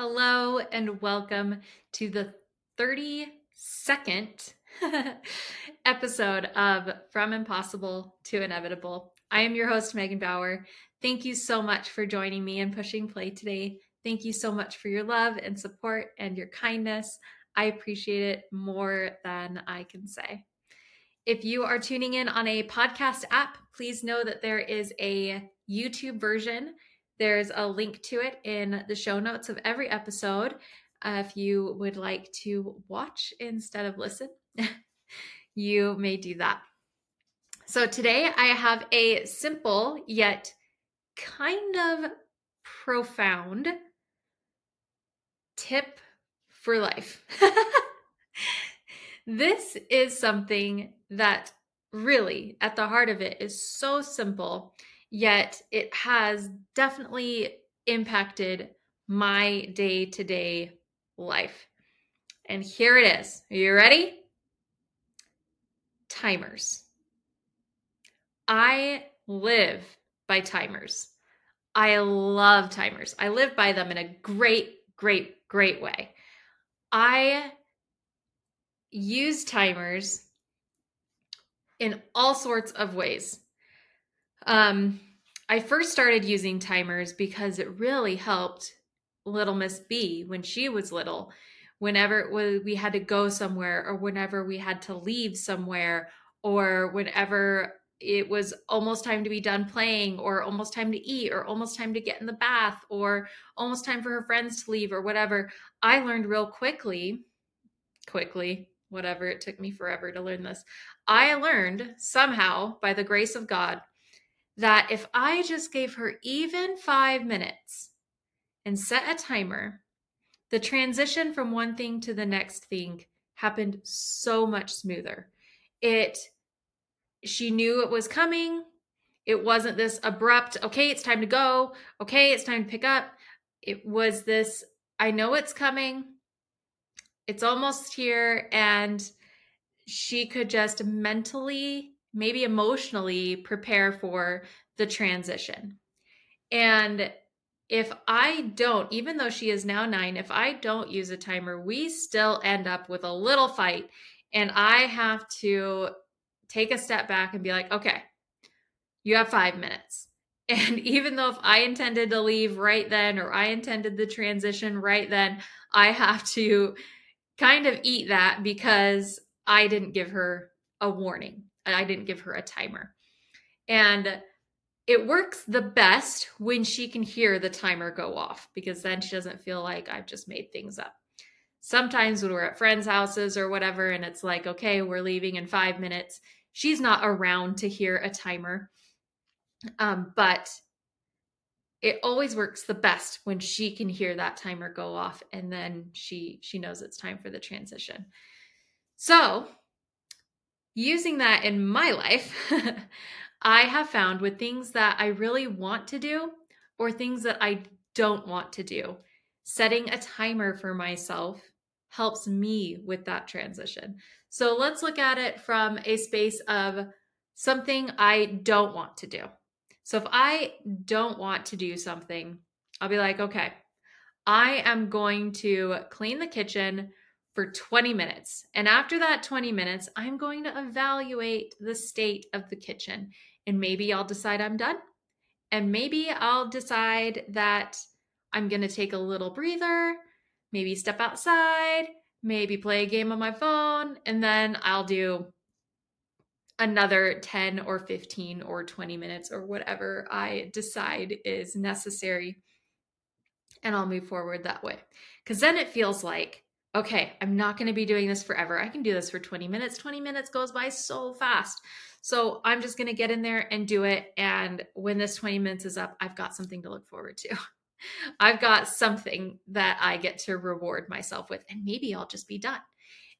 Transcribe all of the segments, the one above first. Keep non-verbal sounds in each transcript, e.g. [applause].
Hello and welcome to the 32nd [laughs] episode of From Impossible to Inevitable. I am your host, Megan Bauer. Thank you so much for joining me and pushing play today. Thank you so much for your love and support and your kindness. I appreciate it more than I can say. If you are tuning in on a podcast app, please know that there is a YouTube version there's a link to it in the show notes of every episode. Uh, if you would like to watch instead of listen, [laughs] you may do that. So today I have a simple yet kind of profound tip for life. [laughs] this is something that really, at the heart of it, is so simple yet it has definitely impacted my day to day life. And here it is. Are you ready? Timers. I live by timers. I love timers. I live by them in a great, great, great way. I use timers in all sorts of ways. Um, I first started using timers because it really helped little Miss B when she was little. Whenever we had to go somewhere, or whenever we had to leave somewhere, or whenever it was almost time to be done playing, or almost time to eat, or almost time to get in the bath, or almost time for her friends to leave, or whatever, I learned real quickly, quickly, whatever, it took me forever to learn this. I learned somehow, by the grace of God, that if I just gave her even five minutes and set a timer, the transition from one thing to the next thing happened so much smoother. It, she knew it was coming. It wasn't this abrupt, okay, it's time to go. Okay, it's time to pick up. It was this, I know it's coming. It's almost here. And she could just mentally maybe emotionally prepare for the transition. And if I don't, even though she is now nine, if I don't use a timer, we still end up with a little fight. And I have to take a step back and be like, okay, you have five minutes. [laughs] And even though if I intended to leave right then or I intended the transition right then, I have to kind of eat that because I didn't give her a warning. I didn't give her a timer. And it works the best when she can hear the timer go off because then she doesn't feel like I've just made things up. Sometimes when we're at friends' houses or whatever, and it's like, okay, we're leaving in five minutes, she's not around to hear a timer. Um, but it always works the best when she can hear that timer go off and then she she knows it's time for the transition. So using that in my life, [laughs] I have found with things that I really want to do or things that I don't want to do, setting a timer for myself helps me with that transition. So let's look at it from a space of something I don't want to do. So if I don't want to do something, I'll be like, okay, I am going to clean the kitchen for 20 minutes. And after that 20 minutes, I'm going to evaluate the state of the kitchen. And maybe I'll decide I'm done. And maybe I'll decide that I'm going to take a little breather, maybe step outside, maybe play a game on my phone, and then I'll do another 10 or 15 or 20 minutes or whatever I decide is necessary. And I'll move forward that way. Because then it feels like okay, I'm not going to be doing this forever. I can do this for 20 minutes. 20 minutes goes by so fast. So I'm just going to get in there and do it. And when this 20 minutes is up, I've got something to look forward to. [laughs] I've got something that I get to reward myself with, and maybe I'll just be done.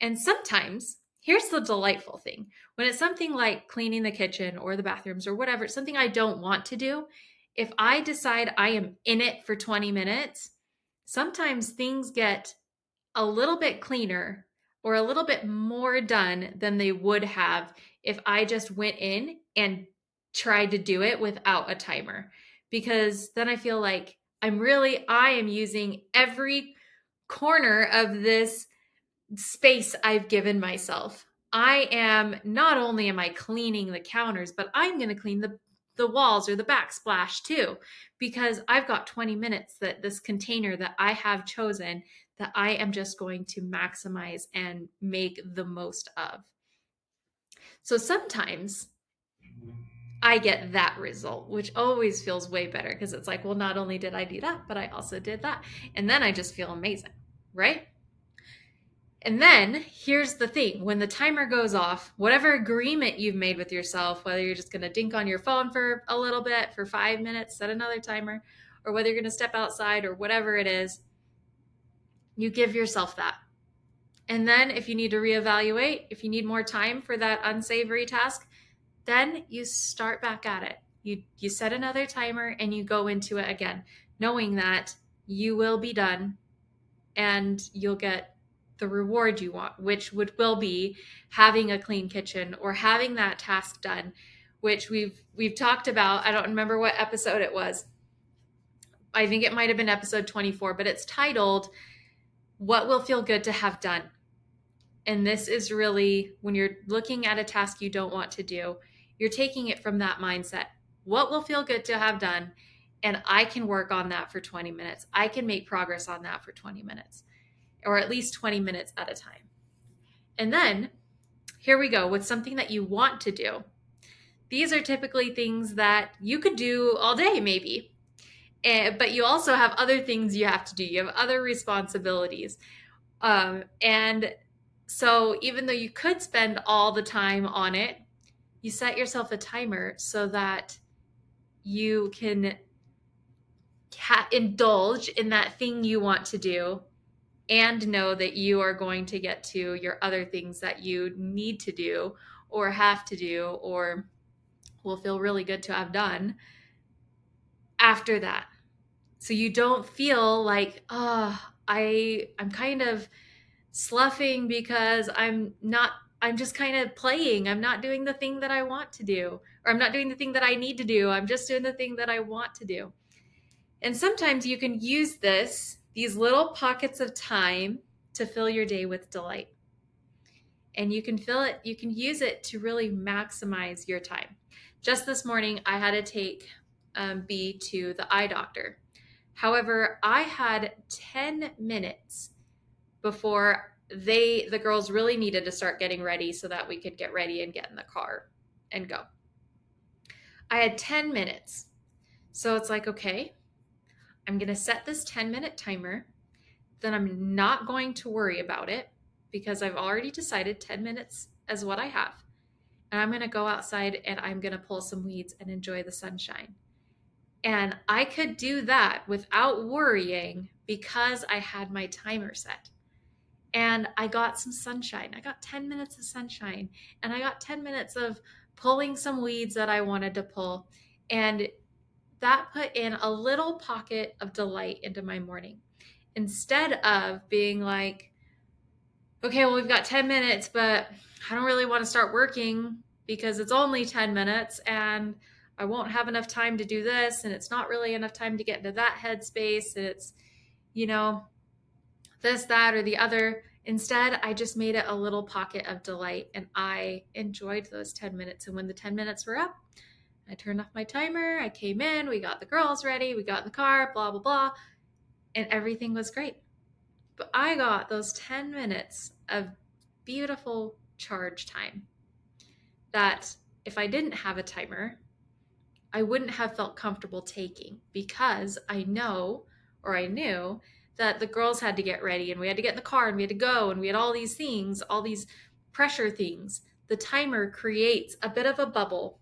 And sometimes, here's the delightful thing when it's something like cleaning the kitchen or the bathrooms or whatever, something I don't want to do, if I decide I am in it for 20 minutes, sometimes things get a little bit cleaner or a little bit more done than they would have if I just went in and tried to do it without a timer. Because then I feel like I'm really, I am using every corner of this space I've given myself. I am not only am I cleaning the counters, but I'm going to clean the the walls or the backsplash too because I've got 20 minutes that this container that I have chosen that I am just going to maximize and make the most of. So sometimes I get that result, which always feels way better because it's like, well, not only did I do that, but I also did that. And then I just feel amazing, right? And then here's the thing when the timer goes off, whatever agreement you've made with yourself, whether you're just going to dink on your phone for a little bit, for five minutes, set another timer, or whether you're going to step outside or whatever it is, you give yourself that. And then if you need to reevaluate, if you need more time for that unsavory task, then you start back at it. You you set another timer and you go into it again, knowing that you will be done and you'll get the reward you want, which would will be having a clean kitchen or having that task done, which we've we've talked about. I don't remember what episode it was. I think it might have been episode 24, but it's titled What Will Feel Good to Have Done. And this is really when you're looking at a task you don't want to do, you're taking it from that mindset. What will feel good to have done? And I can work on that for 20 minutes. I can make progress on that for 20 minutes or at least 20 minutes at a time. And then here we go with something that you want to do. These are typically things that you could do all day, maybe. And, eh, but you also have other things you have to do. You have other responsibilities. Um, and so even though you could spend all the time on it, you set yourself a timer so that you can ha- indulge in that thing you want to do and know that you are going to get to your other things that you need to do or have to do or will feel really good to have done after that. So you don't feel like, oh, I I'm kind of sloughing because I'm not I'm just kind of playing. I'm not doing the thing that I want to do or I'm not doing the thing that I need to do. I'm just doing the thing that I want to do. And sometimes you can use this these little pockets of time to fill your day with delight. And you can fill it, you can use it to really maximize your time. Just this morning, I had to take um, B to the eye doctor. However, I had 10 minutes before they, the girls, really needed to start getting ready so that we could get ready and get in the car and go. I had 10 minutes. So it's like, okay, I'm going to set this 10 minute timer. Then I'm not going to worry about it because I've already decided 10 minutes is what I have. And I'm going to go outside and I'm going to pull some weeds and enjoy the sunshine. And I could do that without worrying because I had my timer set. And I got some sunshine. I got 10 minutes of sunshine and I got 10 minutes of pulling some weeds that I wanted to pull. And that put in a little pocket of delight into my morning instead of being like, okay, well, we've got 10 minutes, but I don't really want to start working because it's only 10 minutes and I won't have enough time to do this. And it's not really enough time to get into that headspace. And it's, you know, this, that, or the other. Instead, I just made it a little pocket of delight and I enjoyed those 10 minutes. And when the 10 minutes were up, I turned off my timer. I came in, we got the girls ready, we got in the car, blah, blah, blah. And everything was great. But I got those 10 minutes of beautiful charge time that if I didn't have a timer, I wouldn't have felt comfortable taking because I know or I knew that the girls had to get ready and we had to get in the car and we had to go and we had all these things, all these pressure things. The timer creates a bit of a bubble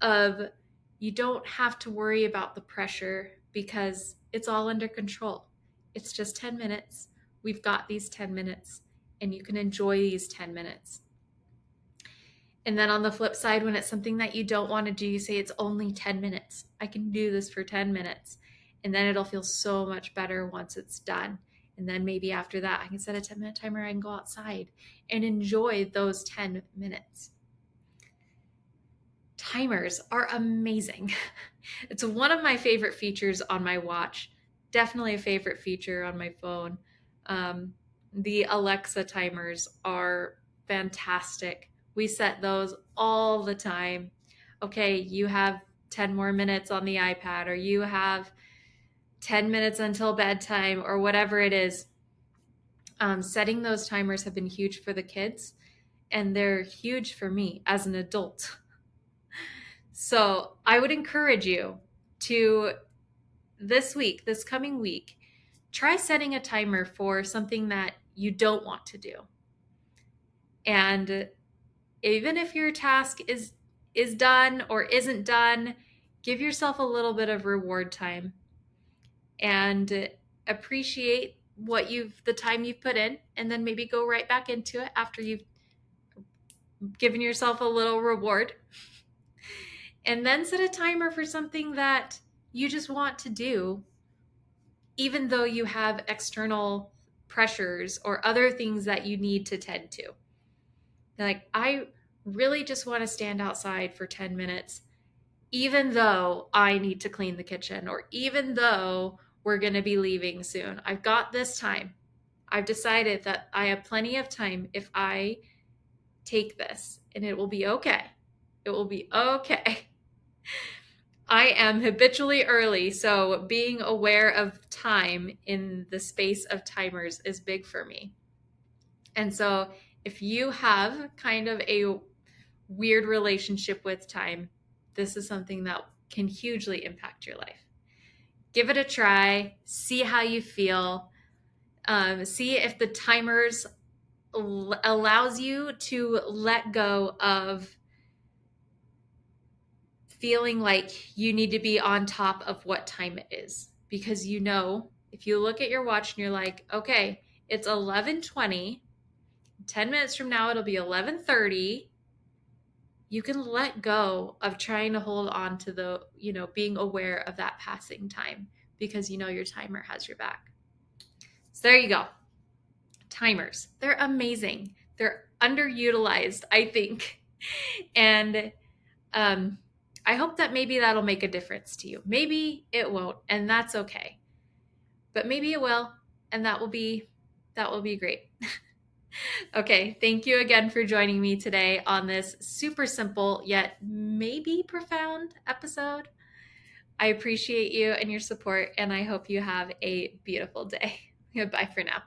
of you don't have to worry about the pressure because it's all under control. It's just 10 minutes. We've got these 10 minutes and you can enjoy these 10 minutes. And then on the flip side, when it's something that you don't want to do, you say it's only 10 minutes. I can do this for 10 minutes. And then it'll feel so much better once it's done. And then maybe after that, I can set a 10 minute timer. Can go outside and enjoy those 10 minutes timers are amazing. [laughs] It's one of my favorite features on my watch. Definitely a favorite feature on my phone. Um, the Alexa timers are fantastic. We set those all the time. Okay, you have 10 more minutes on the iPad, or you have 10 minutes until bedtime, or whatever it is. Um, setting those timers have been huge for the kids, and they're huge for me as an adult. [laughs] So I would encourage you to this week, this coming week, try setting a timer for something that you don't want to do. And even if your task is is done or isn't done, give yourself a little bit of reward time and appreciate what you've the time you've put in and then maybe go right back into it after you've given yourself a little reward and then set a timer for something that you just want to do, even though you have external pressures or other things that you need to tend to. Like, I really just want to stand outside for 10 minutes, even though I need to clean the kitchen or even though we're going to be leaving soon. I've got this time. I've decided that I have plenty of time if I take this and it will be okay. It will be okay. [laughs] I am habitually early, so being aware of time in the space of timers is big for me. And so, if you have kind of a weird relationship with time, this is something that can hugely impact your life. Give it a try, see how you feel, um, see if the timers l- allows you to let go of feeling like you need to be on top of what time it is because you know if you look at your watch and you're like okay it's 11:20 10 minutes from now it'll be 11:30 you can let go of trying to hold on to the you know being aware of that passing time because you know your timer has your back so there you go timers they're amazing they're underutilized i think [laughs] and um I hope that maybe that'll make a difference to you. Maybe it won't, and that's okay. But maybe it will, and that will be that will be great. [laughs] okay, thank you again for joining me today on this super simple yet maybe profound episode. I appreciate you and your support, and I hope you have a beautiful day. [laughs] Goodbye for now.